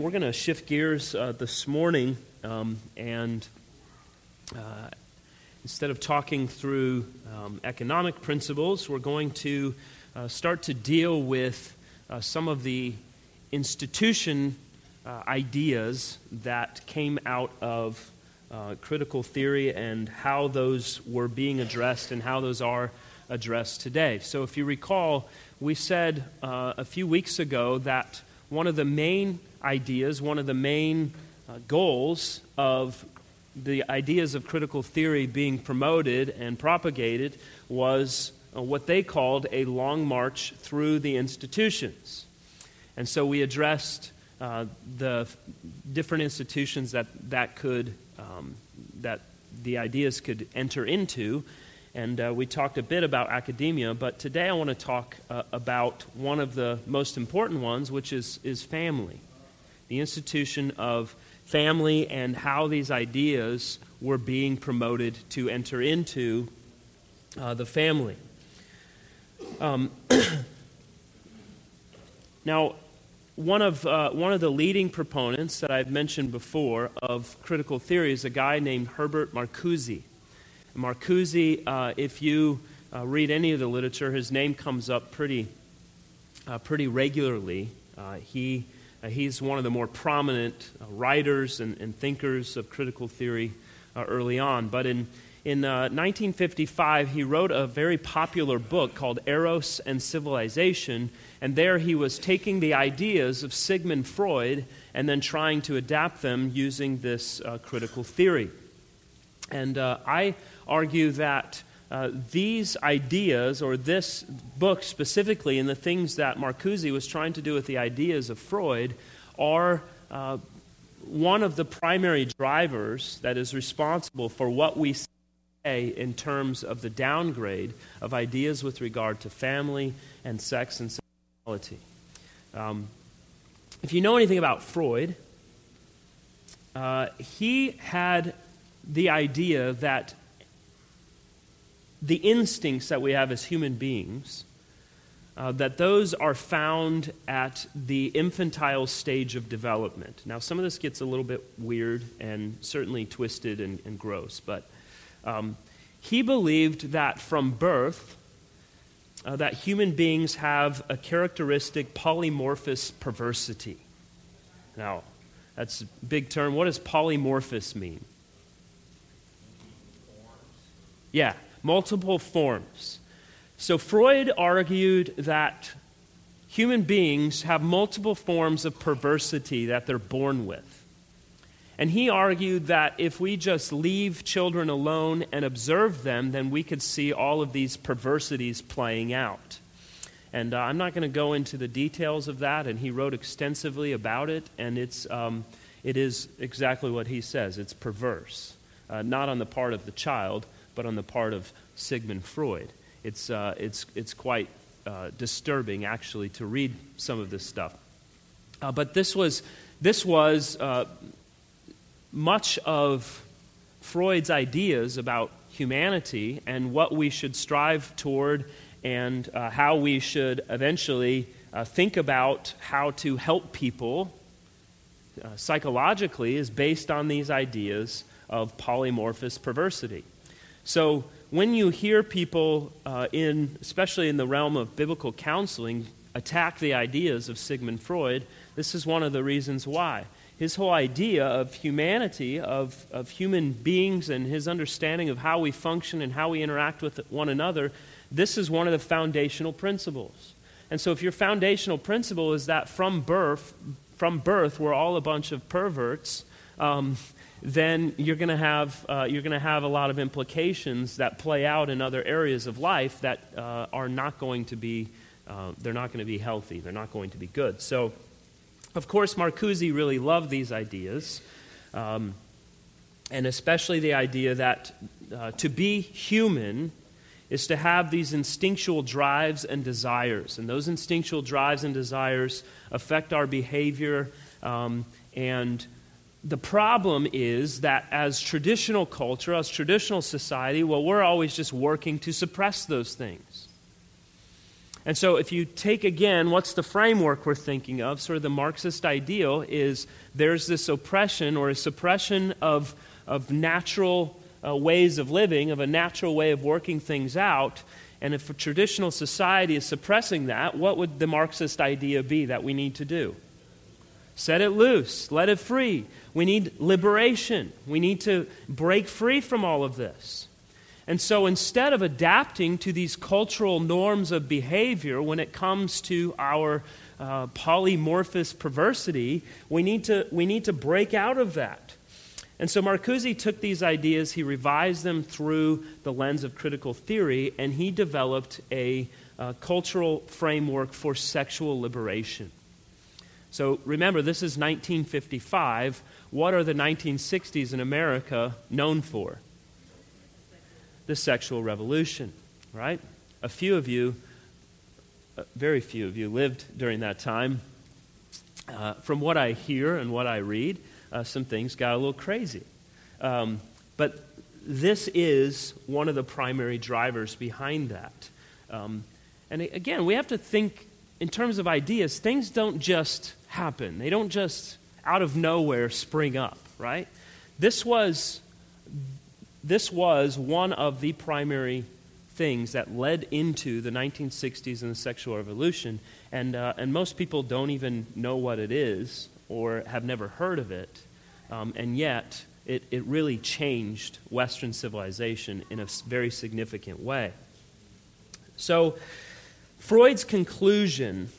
we're going to shift gears uh, this morning um, and uh, instead of talking through um, economic principles, we're going to uh, start to deal with uh, some of the institution uh, ideas that came out of uh, critical theory and how those were being addressed and how those are addressed today. So, if you recall, we said a few weeks ago that one of the main ideas, one of the main uh, goals of the ideas of critical theory being promoted and propagated was uh, what they called a long march through the institutions. And so we addressed uh, the different institutions that that could um, that the ideas could enter into, and uh, we talked a bit about academia. But today I want to talk uh, about one of the most important ones, which is is family, the institution of family and how these ideas were being promoted to enter into uh, the family. Um, now, one of, uh, one of the leading proponents that I've mentioned before of critical theory is a guy named Herbert Marcuse. Marcuse, uh, if you uh, read any of the literature, his name comes up pretty, uh, pretty regularly. Uh, he uh, he's one of the more prominent uh, writers and, and, thinkers of critical theory early on. But in, in 1955, uh, he wrote a very popular book called Eros and Civilization. And there he was taking the ideas of Sigmund Freud and then trying to adapt them using this critical theory. And uh, I argue that uh, these ideas, or this book specifically, and the things that Marcuse was trying to do with the ideas of Freud, are uh, one of the primary drivers that is responsible for what we say in terms of the downgrade of ideas with regard to family and sex and sexuality. Um, if you know anything about Freud, uh, he had the idea that the instincts that we have as human beings, uh, that those are found at the infantile stage of development. Now, some of this gets a little bit weird and certainly twisted and, and gross, but um, he believed that from birth, uh, that human beings have a characteristic polymorphous perversity. Now, that's a big term. What does polymorphous mean? Yeah, multiple forms. So Freud argued that human beings have multiple forms of perversity that they're born with. And he argued that if we just leave children alone and observe them, then we could see all of these perversities playing out. And uh, I'm not going to go into the details of that, and he wrote extensively about it, and it's, um, it is exactly what he says it's perverse. Uh, not on the part of the child, but on the part of Sigmund Freud. It's, uh, it's, it's quite uh, disturbing, actually, to read some of this stuff. Uh, but this was, this was uh, much of Freud's ideas about humanity and what we should strive toward and uh, how we should eventually uh, think about how to help people psychologically is based on these ideas of polymorphous perversity. So when you hear people, uh, in, especially in the realm of biblical counseling, attack the ideas of Sigmund Freud, this is one of the reasons why. His whole idea of humanity, of, of human beings, and his understanding of how we function and how we interact with one another, this is one of the foundational principles. And so, if your foundational principle is that from birth, from birth, we're all a bunch of perverts, um, then you're going to have uh, you're going to have a lot of implications that play out in other areas of life that uh, are not going to be uh, they're not going to be healthy. They're not going to be good. So, of course, Marcuse really loved these ideas, um, and especially the idea that uh, to be human is to have these instinctual drives and desires, and those instinctual drives and desires affect our behavior um, and the problem is that as traditional culture, as traditional society, well, we're always just working to suppress those things. And so, if you take again, what's the framework we're thinking of? Sort of the Marxist ideal is there's this oppression or a suppression of, of natural uh, ways of living, of a natural way of working things out. And if a traditional society is suppressing that, what would the Marxist idea be that we need to do? Set it loose, let it free. We need liberation. We need to break free from all of this. And so instead of adapting to these cultural norms of behavior when it comes to our uh, polymorphous perversity, we need, to, we need to break out of that. And so Marcuse took these ideas, he revised them through the lens of critical theory, and he developed a uh, cultural framework for sexual liberation. So remember, this is 1955. What are the 1960s in America known for? The sexual revolution, right? A few of you, very few of you, lived during that time. Uh, from what I hear and what I read, uh, some things got a little crazy. Um, but this is one of the primary drivers behind that. Um, and again, we have to think in terms of ideas, things don't just happen, they don't just out of nowhere spring up, right? This was, this was one of the primary things that led into the 1960s and the sexual revolution. And, uh, and most people don't even know what it is or have never heard of it. Um, and yet, it, it really changed Western civilization in a very significant way. So, Freud's conclusion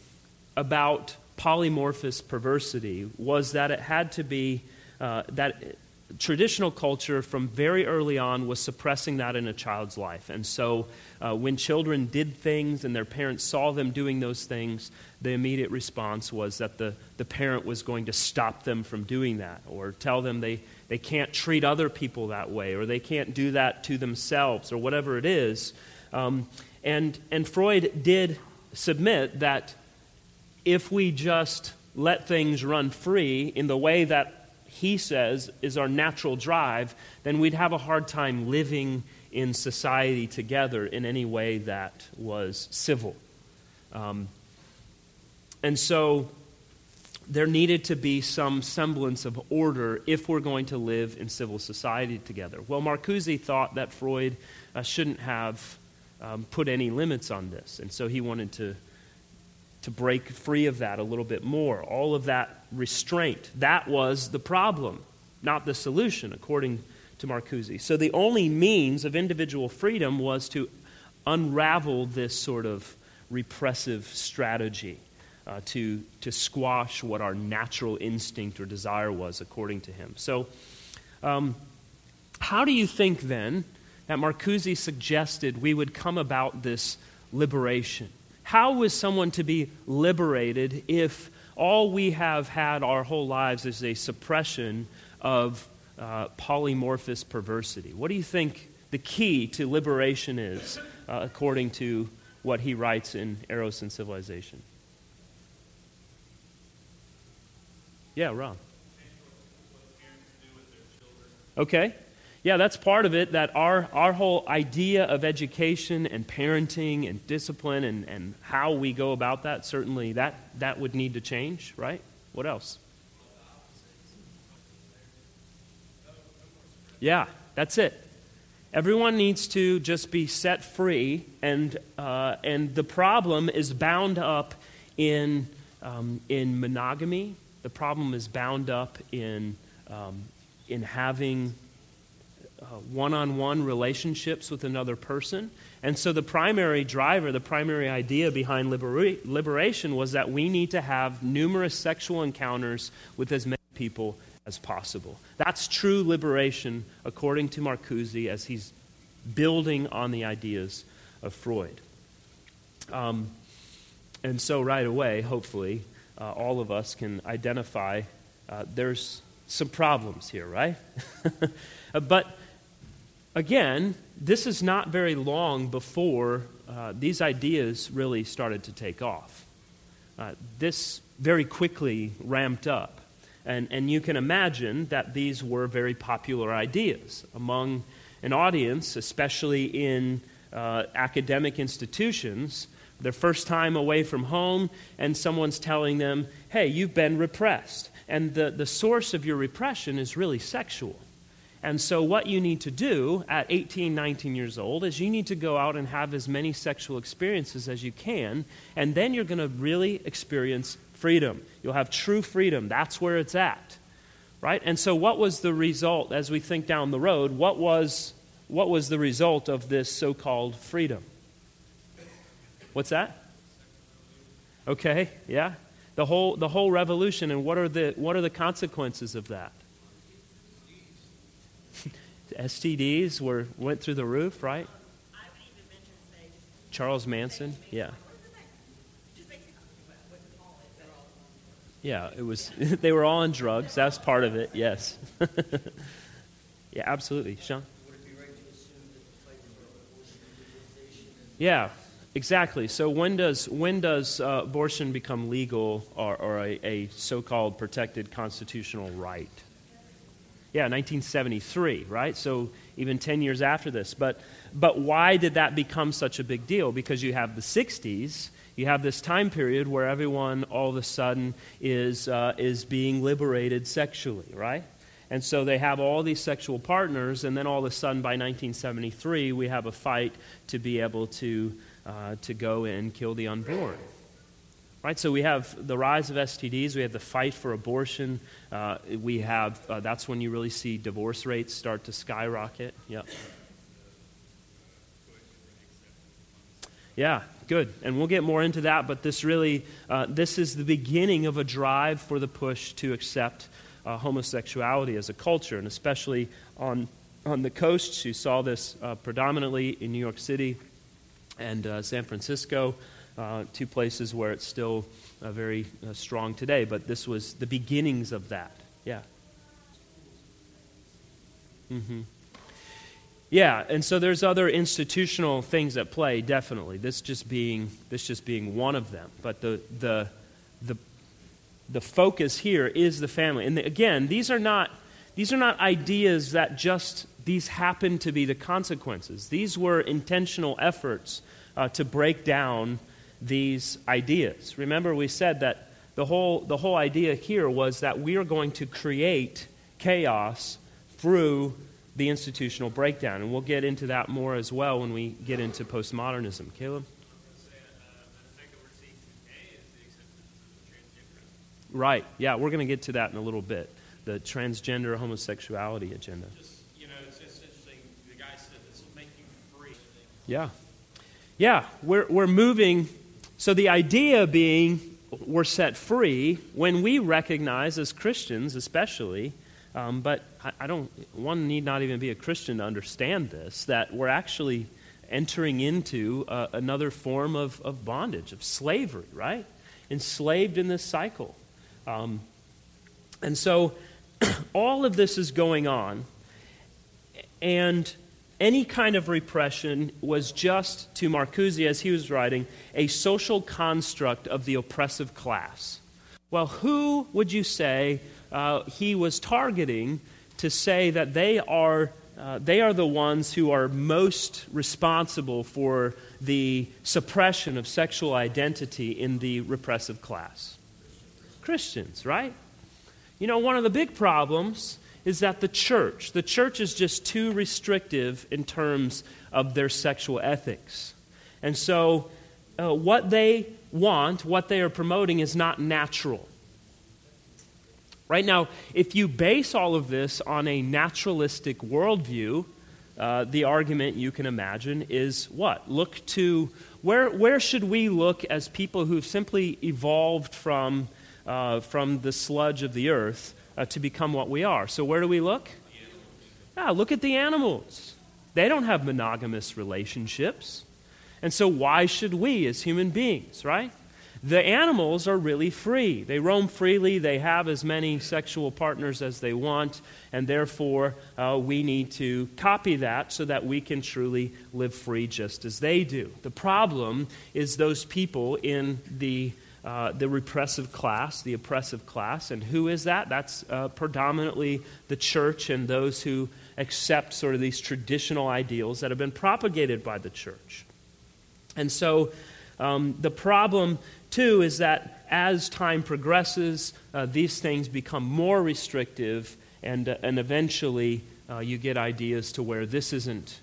about polymorphous perversity was that it had to be uh, that traditional culture from very early on was suppressing that in a child's life. And so uh, when children did things and their parents saw them doing those things, the immediate response was that the, the parent was going to stop them from doing that or tell them they, they can't treat other people that way or they can't do that to themselves or whatever it is. Um, and, and Freud did submit that if we just let things run free in the way that he says is our natural drive, then we'd have a hard time living in society together in any way that was civil. Um, and so there needed to be some semblance of order if we're going to live in civil society together. Well, Marcuse thought that Freud uh, shouldn't have um, put any limits on this, and so he wanted to to break free of that a little bit more. All of that restraint, that was the problem, not the solution, according to Marcuse. So the only means of individual freedom was to unravel this sort of repressive strategy uh, to, to squash what our natural instinct or desire was, according to him. So, um, how do you think then that Marcuse suggested we would come about this liberation? How was someone to be liberated if all we have had our whole lives is a suppression of uh, polymorphous perversity? What do you think the key to liberation is, uh, according to what he writes in Eros and Civilization? Yeah, Rob. Okay. Yeah, that's part of it, that our, our whole idea of education and parenting and discipline and, and how we go about that, certainly that, that would need to change, right? What else? Yeah, that's it. Everyone needs to just be set free, and, uh, and the problem is bound up in, um, in monogamy. The problem is bound up in, um, in having one on one relationships with another person. And so the primary driver, the primary idea behind libera- liberation was that we need to have numerous sexual encounters with as many people as possible. That's true liberation according to Marcuse as he's building on the ideas of Freud. Um, and so, right away, hopefully, uh, all of us can identify uh, there's some problems here, right? but again, this is not very long before uh, these ideas really started to take off. Uh, this very quickly ramped up. And, and you can imagine that these were very popular ideas among an audience, especially in uh, academic institutions. their first time away from home, and someone's telling them, hey, you've been repressed. And the, the source of your repression is really sexual. And so, what you need to do at 18, 19 years old is you need to go out and have as many sexual experiences as you can, and then you're going to really experience freedom. You'll have true freedom. That's where it's at. Right? And so, what was the result as we think down the road? What was, what was the result of this so called freedom? What's that? Okay, yeah. The whole, the whole revolution, and what are the, what are the consequences of that? STDs were went through the roof, right? Charles Manson, yeah. Yeah, it was. they were all on drugs. That's part of it. Yes. yeah, absolutely, Sean. Yeah, exactly. So when does when does uh, abortion become legal or, or a, a so-called protected constitutional right? Yeah, 1973, right? So even 10 years after this. But, but why did that become such a big deal? Because you have the 60s, you have this time period where everyone all of a sudden is, uh, is being liberated sexually, right? And so they have all these sexual partners, and then all of a sudden by 1973, we have a fight to be able to, uh, to go and kill the unborn. Right, so we have the rise of STDs, we have the fight for abortion, uh, we have, uh, that's when you really see divorce rates start to skyrocket. Yep. Yeah, good. And we'll get more into that, but this really, uh, this is the beginning of a drive for the push to accept uh, homosexuality as a culture, and especially on, on the coasts. You saw this uh, predominantly in New York City and uh, San Francisco uh, two places where it's still uh, very uh, strong today, but this was the beginnings of that. Yeah. Mm-hmm. Yeah, and so there's other institutional things at play, definitely. This just being this just being one of them. But the the the the focus here is the family. And the, again, these are not these are not ideas that just these happen to be the consequences. These were intentional efforts uh, to break down these ideas. Remember, we said that the whole, the whole idea here was that we are going to create chaos through the institutional breakdown. And we'll get into that more as well when we get into postmodernism. Caleb? Right, yeah, we're going to get to that in a little bit. The transgender homosexuality agenda. Just, you know, it's just interesting. The guy said this will make you free. Yeah. Yeah, we're, we're moving so the idea being we're set free when we recognize, as Christians especially, um, but I, I don't, one need not even be a Christian to understand this, that we're actually entering into uh, another form of, of bondage, of slavery, right? Enslaved in this cycle. Um, and so all of this is going on, and any kind of repression was just, to Marcuse, as he was writing, a social construct of the oppressive class. Well, who would you say uh, he was targeting to say that they are, uh, they are the ones who are most responsible for the suppression of sexual identity in the repressive class? Christians, right? You know, one of the big problems is that the church, the church is just too restrictive in terms of their sexual ethics. And so, uh, what they want, what they are promoting, is not natural. Right now, if you base all of this on a naturalistic worldview, uh, the argument you can imagine is what? Look to where, where should we look as people who've simply evolved from, uh, from the sludge of the earth? Uh, to become what we are. So, where do we look? Ah, look at the animals. They don't have monogamous relationships. And so, why should we as human beings, right? The animals are really free. They roam freely. They have as many sexual partners as they want. And therefore, uh, we need to copy that so that we can truly live free just as they do. The problem is those people in the uh, the repressive class, the oppressive class. And who is that? That's uh, predominantly the church and those who accept sort of these traditional ideals that have been propagated by the church. And so Um, the problem, too, is that as time progresses, uh, these things become more restrictive, and, uh, and eventually uh, you get ideas to where this isn't.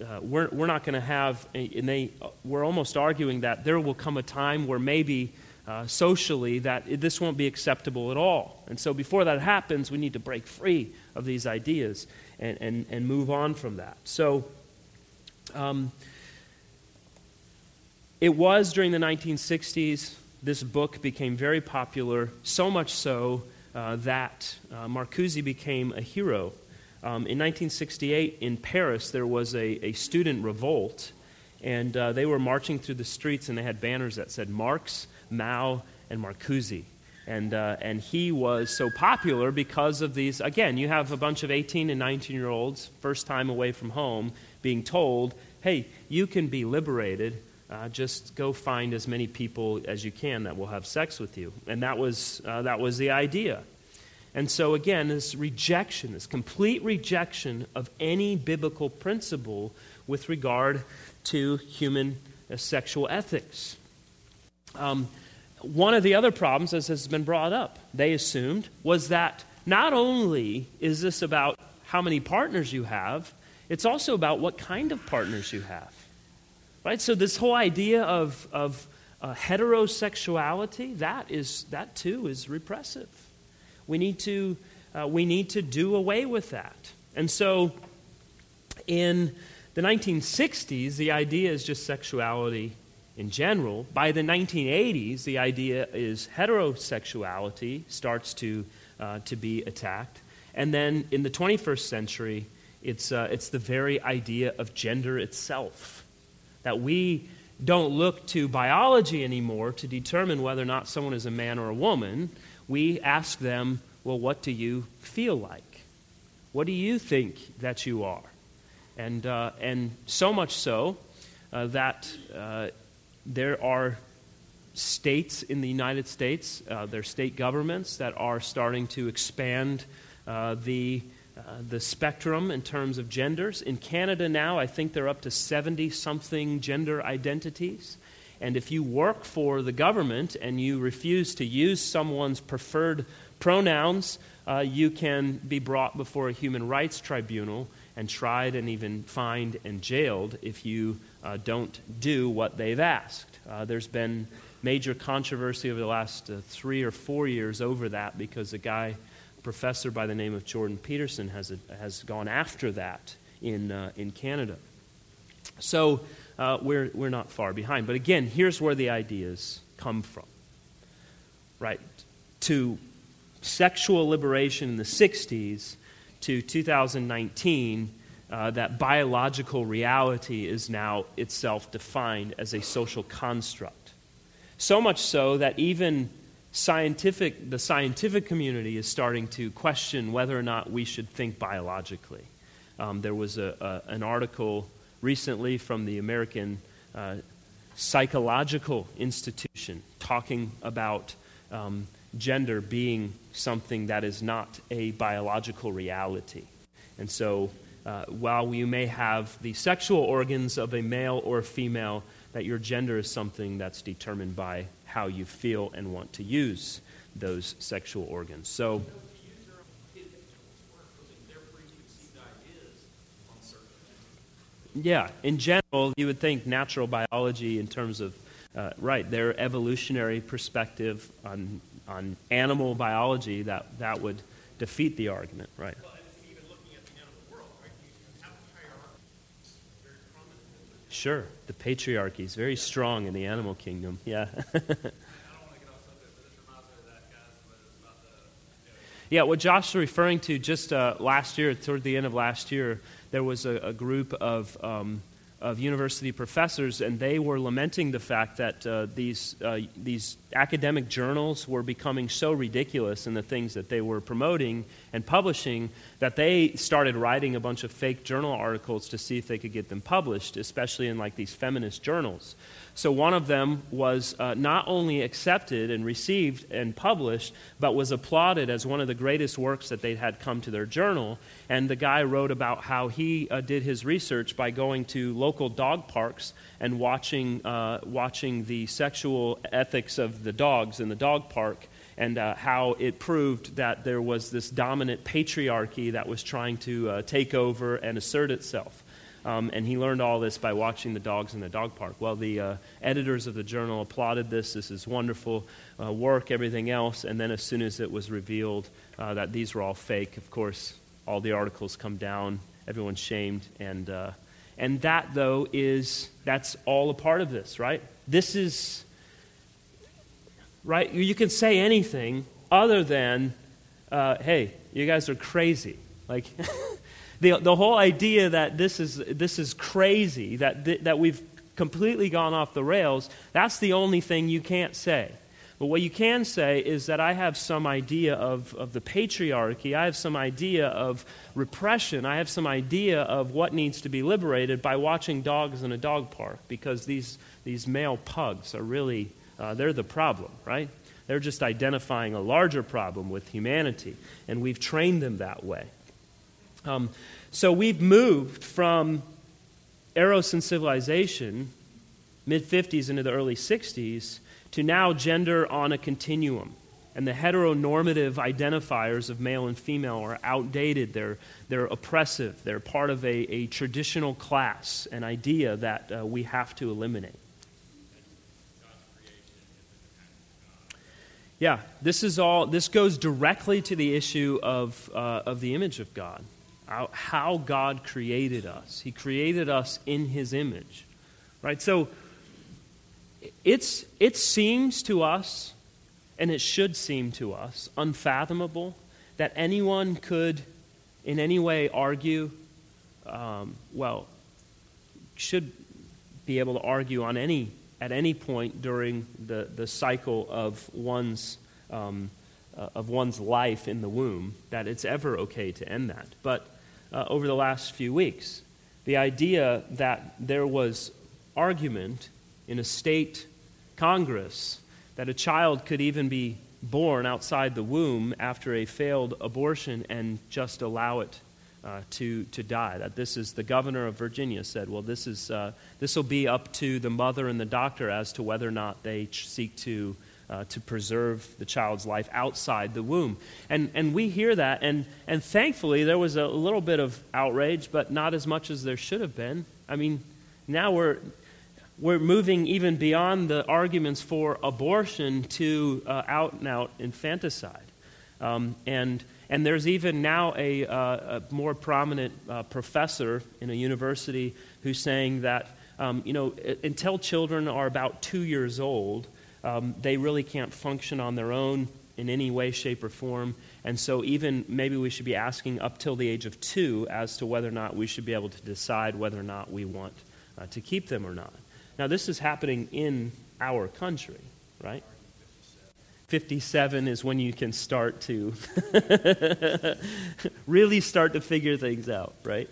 Uh, we're, we're not going to have, and they, we're almost arguing that there will come a time where maybe uh, socially that this won't be acceptable at all. And so before that happens, we need to break free of these ideas and, and, and move on from that. So um, it was during the 1960s, this book became very popular, so much so uh, that uh, Marcuse became a hero. Um, in 1968, in Paris, there was a, a student revolt, and uh, they were marching through the streets, and they had banners that said Marx, Mao, and Marcuse. And, uh, and he was so popular because of these. Again, you have a bunch of 18 and 19 year olds, first time away from home, being told, hey, you can be liberated uh, just go find as many people as you can that will have sex with you. And that was, uh, that was the idea. And so, again, this rejection, this complete rejection of any biblical principle with regard to human uh, sexual ethics. Um, one of the other problems, as has been brought up, they assumed, was that not only is this about how many partners you have, it's also about what kind of partners you have. Right? So this whole idea of, of uh, heterosexuality, that, is, that too is repressive. We need, to, uh, we need to do away with that. And so in the 1960s, the idea is just sexuality in general. By the 1980s, the idea is heterosexuality starts to, uh, to be attacked. And then in the 21st century, it's, uh, it's the very idea of gender itself that we don't look to biology anymore to determine whether or not someone is a man or a woman. We ask them, well, what do you feel like? What do you think that you are? And, uh, and so much so uh, that uh, there are states in the United States, uh, there are state governments that are starting to expand uh, the uh, the spectrum in terms of genders. In Canada now, I think they're up to 70 something gender identities. And if you work for the government and you refuse to use someone's preferred pronouns, uh, you can be brought before a human rights tribunal and tried and even fined and jailed if you uh, don't do what they've asked. Uh, there's been major controversy over the last uh, three or four years over that because a guy professor by the name of Jordan Peterson has, a, has gone after that in, uh, in Canada. So uh, we're, we're not far behind. But again, here's where the ideas come from. Right? To sexual liberation in the 60s to 2019, uh, that biological reality is now itself defined as a social construct. So much so that even scientific, the scientific community is starting to question whether or not we should think biologically. Um, there was a, a, an article recently from the American uh, Psychological Institution talking about um, gender being something that is not a biological reality. And so, uh, while you may have the sexual organs of a male or a female, that your gender is something that's determined by how you feel and want to use those sexual organs. So, yeah, in general, you would think natural biology, in terms of, uh, right, their evolutionary perspective on, on animal biology, that, that would defeat the argument, right? Sure, the patriarchy is very strong in the animal kingdom. Yeah. yeah, what Josh is referring to just uh, last year, toward the end of last year, there was a, a group of um, of university professors, and they were lamenting the fact that uh, these, uh, these academic journals were becoming so ridiculous in the things that they were promoting and publishing that they started writing a bunch of fake journal articles to see if they could get them published, especially in like these feminist journals. So one of them was uh, not only accepted and received and published, but was applauded as one of the greatest works that they'd had come to their journal. And the guy wrote about how he uh, did his research by going to local dog parks and watching, uh, watching the sexual ethics of the dogs in the dog park and uh, how it proved that there was this dominant patriarchy that was trying to uh, take over and assert itself. Um, and he learned all this by watching the dogs in the dog park. Well, the uh, editors of the journal applauded this. This is wonderful uh, work, everything else. And then, as soon as it was revealed uh, that these were all fake, of course, all the articles come down. Everyone's shamed. And, uh, and that, though, is that's all a part of this, right? This is right? You can say anything other than, uh, hey, you guys are crazy. Like, the, the whole idea that this is, this is crazy, that, th- that we've completely gone off the rails, that's the only thing you can't say. But what you can say is that I have some idea of, of the patriarchy. I have some idea of repression. I have some idea of what needs to be liberated by watching dogs in a dog park because these, these male pugs are really uh, they're the problem, right? They're just identifying a larger problem with humanity, and we've trained them that way. Um, so we've moved from Eros and civilization, mid 50s into the early 60s, to now gender on a continuum. And the heteronormative identifiers of male and female are outdated. They're, they're oppressive. They're part of a, a traditional class, an idea that uh, we have to eliminate. Yeah, this is all, this goes directly to the issue of, uh, of the image of God, how, how God created us. He created us in His image, right? So it's, it seems to us, and it should seem to us, unfathomable that anyone could in any way argue, um, well, should be able to argue on any at any point during the, the cycle of one's, um, uh, of one's life in the womb that it's ever okay to end that. But uh, over the last few weeks, the idea that there was argument in a state Congress that a child could even be born outside the womb after a failed abortion and just allow it uh, to, to die. That this is the governor of Virginia said, well, this is uh, this will be up to the mother and the doctor as to whether or not they ch- seek to uh, to preserve the child's life outside the womb. And and we hear that, and and thankfully there was a little bit of outrage, but not as much as there should have been. I mean, now we're we're moving even beyond the arguments for abortion to uh, out and out infanticide, um, and and there's even now a, uh, a more prominent uh, professor in a university who's saying that, um, you know, until children are about two years old, um, they really can't function on their own in any way, shape, or form. And so, even maybe we should be asking up till the age of two as to whether or not we should be able to decide whether or not we want uh, to keep them or not. Now, this is happening in our country, right? 57 is when you can start to really start to figure things out, right?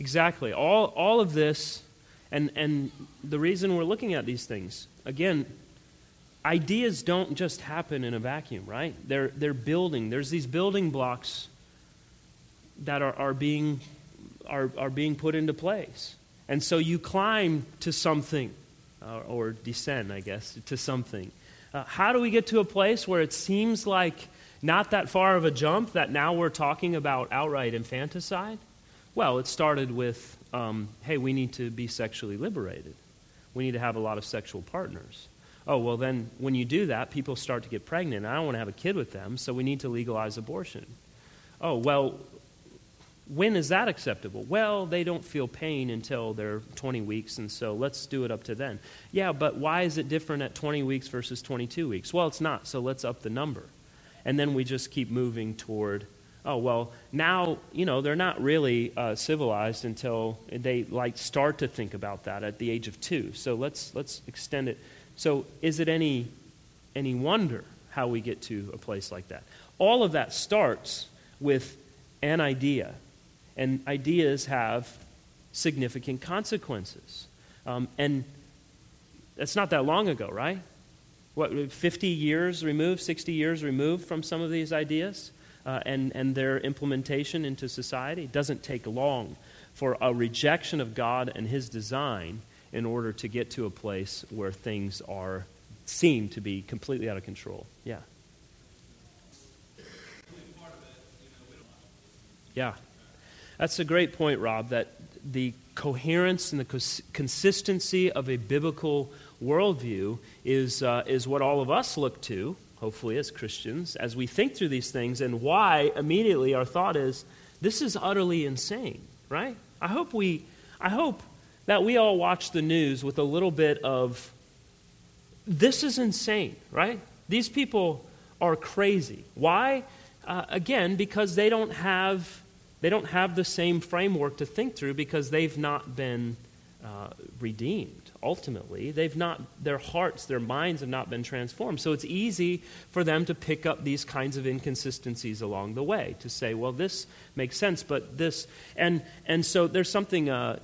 Exactly. All, all of this, and, and the reason we're looking at these things, again, ideas don't just happen in a vacuum, right? They're, they're building. There's these building blocks that are, are, being, are, are being put into place. And so you climb to something or, or descend, I guess, to something. Uh, how do we get to a place where it seems like not that far of a jump that now we're talking about outright infanticide? Well, it started with um, hey, we need to be sexually liberated. We need to have a lot of sexual partners. Oh, well, then when you do that, people start to get pregnant. And I don't want to have a kid with them, so we need to legalize abortion. Oh, well, when is that acceptable? Well, they don't feel pain until they're 20 weeks, and so let's do it up to then. Yeah, but why is it different at 20 weeks versus 22 weeks? Well, it's not, so let's up the number. And then we just keep moving toward, oh, well, now, you know, they're not really uh, civilized until they like start to think about that at the age of two. So let's, let's extend it. So is it any, any wonder how we get to a place like that? All of that starts with an idea and ideas have significant consequences. Um, and that's not that long ago, right? What, 50 years removed, 60 years removed from some of these ideas? uh, and, and their implementation into society. It doesn't take long for a rejection of God and His design in order to get to a place where things are seem to be completely out of control. Yeah. Yeah. That's a great point, Rob, that the coherence and the consistency of a biblical worldview is, uh, is what all of us look to, hopefully, as Christians, as we think through these things, and why immediately our thought is, this is utterly insane, right? I hope we, I hope that we all watch the news with a little bit of, this is insane, right? These people are crazy. Why? Uh, again, because they don't have they don't have the same framework to think through because they've not been uh, redeemed. Ultimately they've not their hearts their minds have not been transformed. So it's easy for them to pick up these kinds of inconsistencies along the way to say well this makes sense but this and and so there's something uh,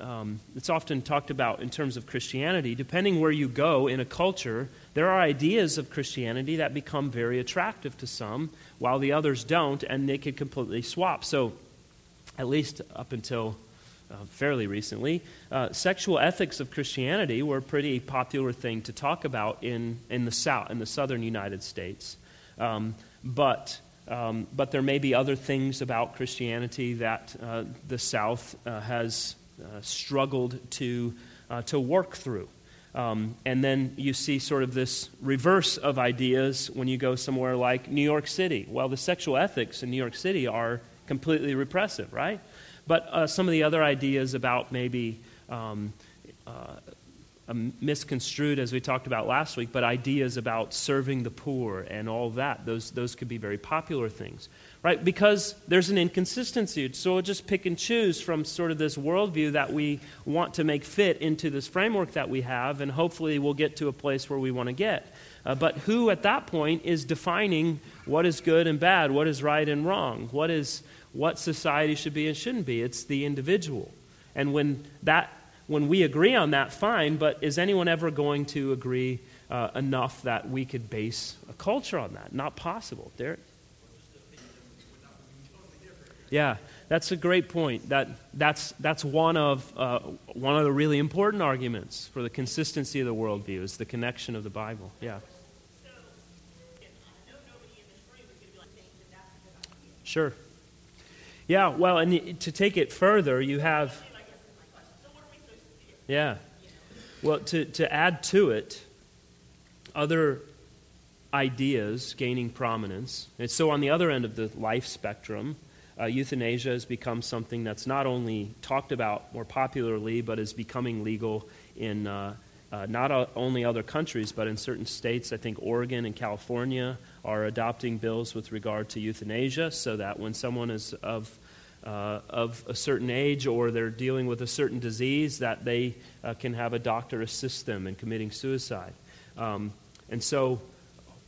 um, it's often talked about in terms of christianity depending where you go in a culture there are ideas of christianity that become very attractive to some while the others don't and they could completely swap so at least up until uh, fairly recently, uh, sexual ethics of Christianity were a pretty popular thing to talk about in, in the South, in the southern United States. Um, but, um, but there may be other things about Christianity that uh, the South uh, has struggled to, uh, to work through. Um, and then you see sort of this reverse of ideas when you go somewhere like New York City. Well, the sexual ethics in New York City are completely repressive, right? But uh, some of the other ideas about maybe um, uh, misconstrued, as we talked about last week, but ideas about serving the poor and all that, those, those could be very popular things, right? Because there's an inconsistency. So we'll just pick and choose from sort of this worldview that we want to make fit into this framework that we have, and hopefully we'll get to a place where we want to get. Uh, but who at that point is defining what is good and bad, what is right and wrong, what is what society should be and shouldn't be. It's the individual. And when that when we agree on that, fine, but is anyone ever going to agree uh, enough that we could base a culture on that? Not possible. Derek? Yeah, that's a great point. That, that's, that's one, of, uh, one of the really important arguments for the consistency of the worldview is the connection of the Bible. Yeah. Sure. Yeah, well, and to take it further, you have. Yeah. Well, to, to add to it, other ideas gaining prominence. And so, on the other end of the life spectrum, uh, euthanasia has become something that's not only talked about more popularly, but is becoming legal in uh, uh, not only other countries, but in certain states. I think Oregon and California are adopting bills with regard to euthanasia so that when someone is of uh, of a certain age or they're dealing with a certain disease that they uh, can have a doctor assist them in committing suicide um, and so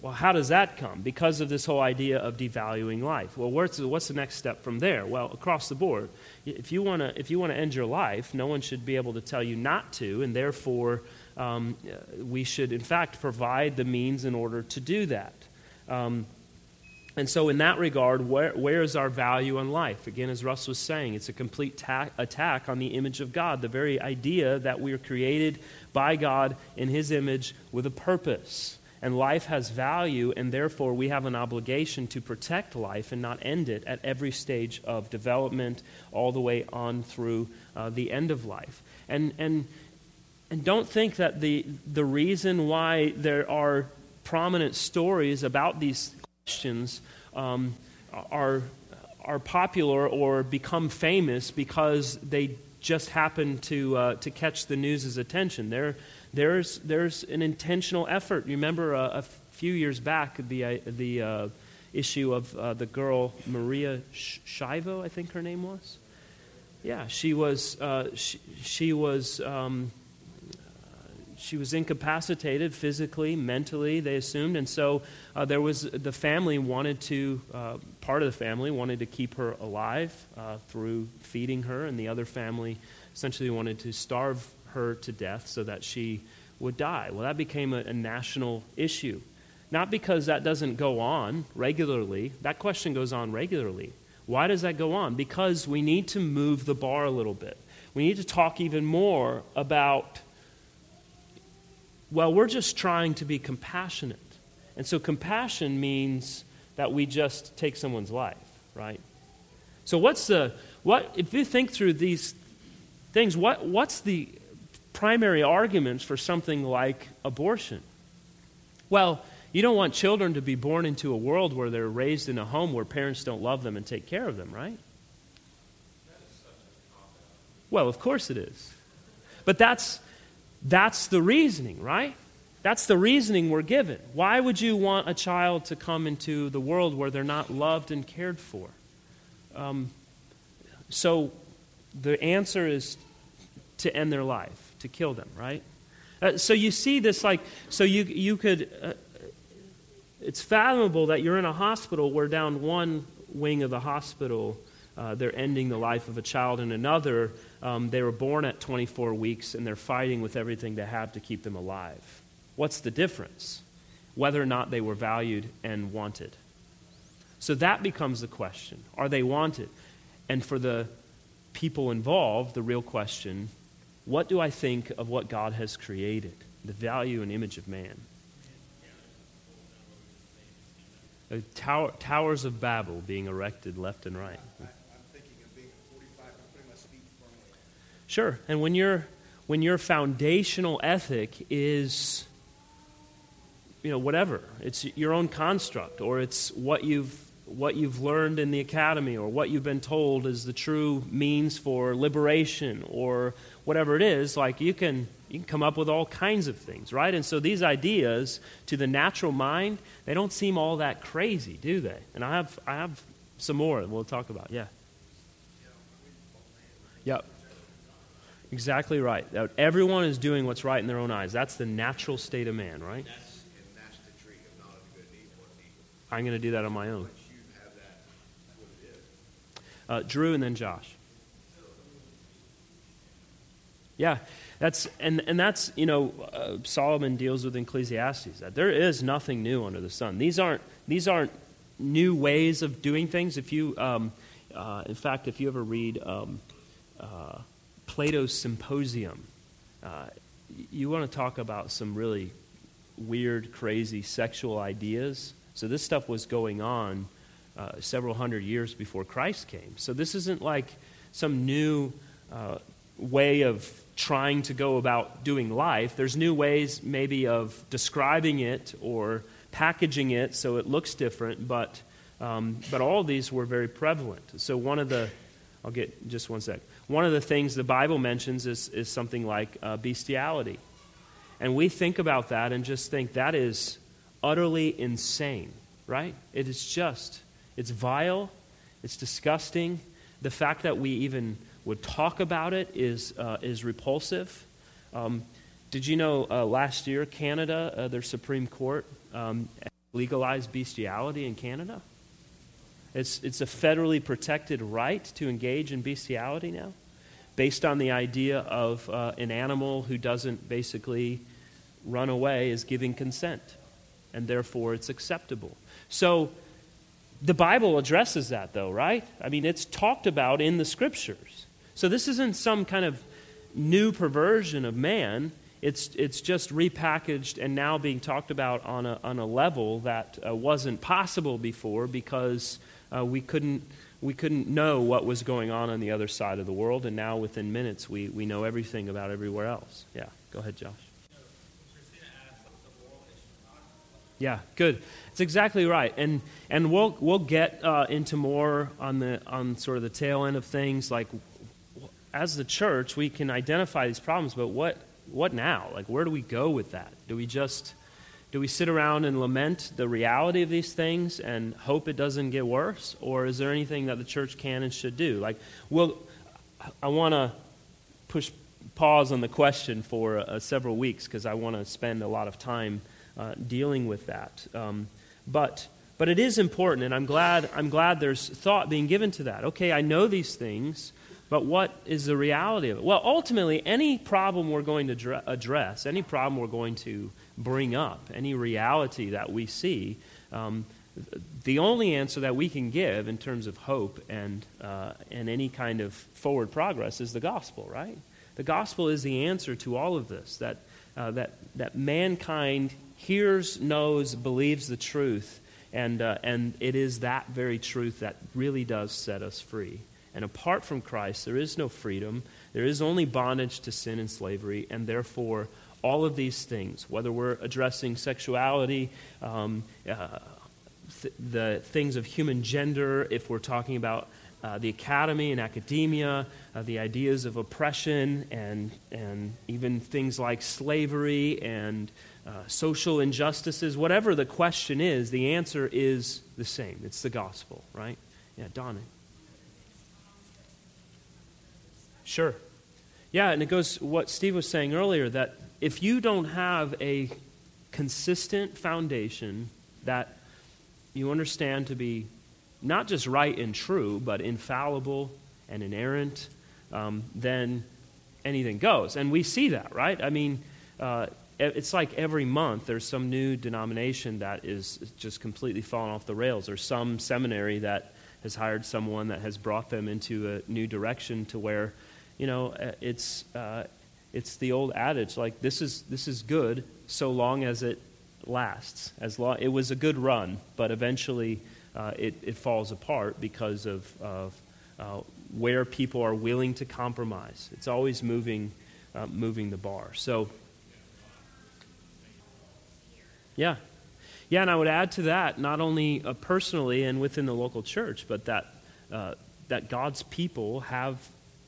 well how does that come because of this whole idea of devaluing life well what's, what's the next step from there well across the board if you want to end your life no one should be able to tell you not to and therefore um, we should in fact provide the means in order to do that um, and so, in that regard, where, where is our value in life? Again, as Russ was saying, it's a complete ta- attack on the image of God, the very idea that we are created by God in His image with a purpose. And life has value, and therefore we have an obligation to protect life and not end it at every stage of development, all the way on through uh, the end of life. And, and, and don't think that the, the reason why there are prominent stories about these questions um, are, are popular or become famous because they just happen to, uh, to catch the news's attention. There, there's, there's an intentional effort. You remember uh, a few years back the, uh, the uh, issue of uh, the girl Maria Shriver, I think her name was? Yeah, she was, uh, she, she was um, she was incapacitated physically, mentally, they assumed. And so uh, there was the family wanted to, part of the family wanted to keep her alive through feeding her, and the other family essentially wanted to starve her to death so that she would die. Well, that became a, a national issue. not because that doesn't go on regularly. That question goes on regularly. Why does that go on? Because we need to move the bar a little bit. We need to talk even more about, well, we're just trying to be compassionate. And so compassion means that we just take someone's life, right? So what's the what if you think through these things, what, what's the primary arguments for something like abortion? Well, you don't want children to be born into a world where they're raised in a home where parents don't love them and take care of them, right? Well, of course it is. But that's, that's the reasoning, right? That's the reasoning we're given. Why would you want a child to come into the world where they're not loved and cared for? Um, so the answer is to end their life, to kill them, right? Uh, so you see this like, so you, you could, uh, it's fathomable that you're in a hospital where down one wing of the hospital, uh, they're ending the life of a child, and another, um, they were born at 24 weeks and they're fighting with everything they have to keep them alive. What's the difference? Whether or not they were valued and wanted. So that becomes the question. Are they wanted? And for the people involved, the real question what do I think of what God has created, the value and image of man? The tower, towers of Babel being erected left and right. Sure. And when your when your foundational ethic is you know whatever, it's your own construct or it's what you've what you've learned in the academy or what you've been told is the true means for liberation or whatever it is, like you can you can come up with all kinds of things, right? And so these ideas to the natural mind, they don't seem all that crazy, do they? And I have I have some more that we'll talk about. Yeah. Yep. Exactly right. Everyone is doing what's right in their own eyes. That's the natural state of man, right? I'm going to do that on my own. Uh, Drew and then Josh. Yeah, that's and and that's you know uh, Solomon deals with Ecclesiastes that there is nothing new under the sun. These aren't these aren't new ways of doing things. If you, um, uh, in fact, if you ever read um, uh, Plato's Symposium, uh, you want to talk about some really weird, crazy sexual ideas. So this stuff was going on uh, several hundred years before Christ came. So this isn't like some new uh, way of trying to go about doing life. There's new ways, maybe, of describing it or packaging it so it looks different, but, um, but all these were very prevalent. So one of the, I'll get just one sec. One of the things the Bible mentions is, is something like uh, bestiality. And we think about that and just think that is utterly insane, right? It is just it's vile, it's disgusting. The fact that we even would talk about it is, uh, is repulsive. Um, did you know uh, last year, Canada, uh, their Supreme Court, um, legalized bestiality in Canada? It's, it's a federally protected right to engage in bestiality now, based on the idea of uh, an animal who doesn't basically run away is giving consent, and therefore it's acceptable. So, the Bible addresses that, though, right? I mean, it's talked about in the scriptures. So this isn't some kind of new perversion of man. It's, it's just repackaged and now being talked about on a, on a level that uh, wasn't possible before because uh, we, couldn't, we couldn't know what was going on on the other side of the world. And now, within minutes, we, we know everything about everywhere else. Yeah, go ahead, Josh. Yeah, good. It's exactly right, and and we'll we'll get uh, into more on the on sort of the tail end of things. Like, as the church, we can identify these problems, but what what now? Like, where do we go with that? Do we just do we sit around and lament the reality of these things and hope it doesn't get worse, or is there anything that the church can and should do? Like, well, I want to push pause on the question for uh, several weeks because I want to spend a lot of time uh, dealing with that. Um, but, but it is important, and I'm glad, I'm glad there's thought being given to that. Okay, I know these things, But what is the reality of it? Well, ultimately, any problem we're going to address, any problem we're going to bring up, any reality that we see, um, the only answer that we can give in terms of hope and, uh, and any kind of forward progress is the gospel, right? The gospel is the answer to all of this that, uh, that, that mankind hears, knows, believes the truth, and, uh, and it is that very truth that really does set us free. And apart from Christ, there is no freedom. There is only bondage to sin and slavery, and therefore, all of these things, whether we're addressing sexuality, um, uh, th- the things of human gender, if we're talking about uh, the academy and academia, uh, the ideas of oppression, and, and even things like slavery and uh, social injustices, whatever the question is, the answer is the same. It's the gospel, right? Yeah, Donna. Sure. Yeah, and it goes what Steve was saying earlier that if you don't have a consistent foundation that you understand to be not just right and true, but infallible and inerrant, um, then anything goes. And we see that, right? I mean, uh, it's like every month there's some new denomination that is just completely fallen off the rails, or some seminary that has hired someone that has brought them into a new direction to where, you know, uh, it's, uh, it's the old adage like, this is, this is good so long as it lasts. As long, it was a good run, but eventually uh, it, it falls apart because of, of uh, where people are willing to compromise. It's always moving, uh, moving the bar. So, yeah. Yeah, and I would add to that, not only uh, personally and within the local church, but that, uh, that God's people have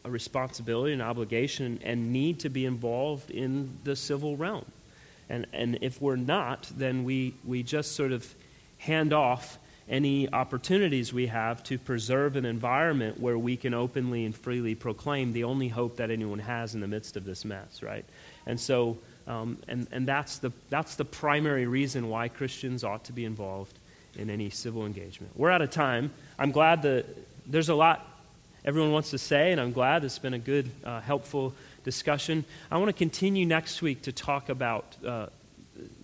a responsibility and obligation and need to be involved in the civil realm. And, and if we're not, then we, we just sort of hand off any opportunities we have to preserve an environment where we can openly and freely proclaim the only hope that anyone has in the midst of this mess, right? And so, um, and, and that's, the, that's the primary reason why Christians ought to be involved in any civil engagement. We're out of time. I'm glad that there's a lot everyone wants to say, and I'm glad it's been a good, uh, helpful discussion. I want to continue next week to talk about uh,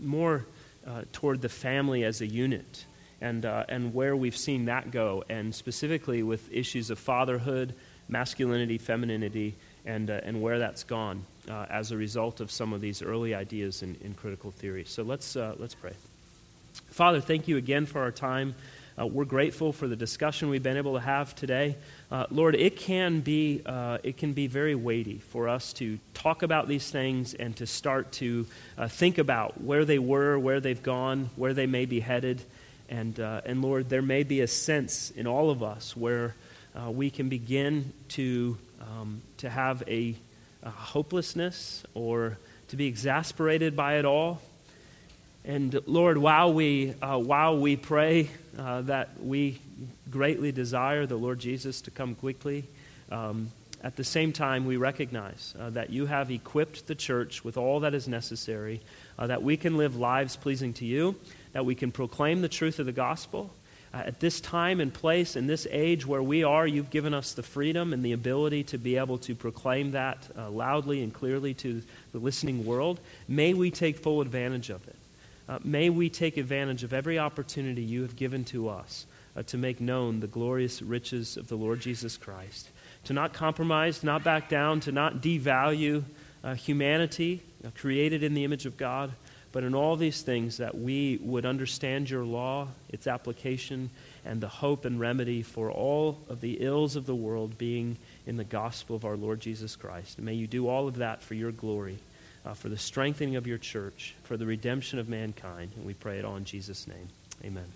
more uh, toward the family as a unit and, uh, and where we've seen that go, and specifically with issues of fatherhood, masculinity, femininity, and, uh, and where that's gone uh, as a result of some of these early ideas in, in critical theory. So let's, let's pray. Father, thank you again for our time. Uh, we're grateful for the discussion we've been able to have today. Uh, Lord, it can, be, uh, it can be very weighty for us to talk about these things and to start to uh, think about where they were, where they've gone, where they may be headed. And, uh, and Lord, there may be a sense in all of us where uh, we can begin to, um, to have a, a hopelessness or to be exasperated by it all. And Lord, while we, uh, while we pray uh, that we greatly desire the Lord Jesus to come quickly, um, at the same time, we recognize uh, that you have equipped the church with all that is necessary, uh, that we can live lives pleasing to you, that we can proclaim the truth of the gospel. Uh, at this time and place, in this age where we are, you've given us the freedom and the ability to be able to proclaim that uh, loudly and clearly to the listening world. May we take full advantage of it. Uh, may we take advantage of every opportunity you have given to us uh, to make known the glorious riches of the Lord Jesus Christ. To not compromise, not back down, to not devalue uh, humanity uh, created in the image of God, but in all these things that we would understand your law, its application, and the hope and remedy for all of the ills of the world being in the gospel of our Lord Jesus Christ. May you do all of that for your glory uh, for the strengthening of your church, for the redemption of mankind. And we pray it all in Jesus' name. Amen.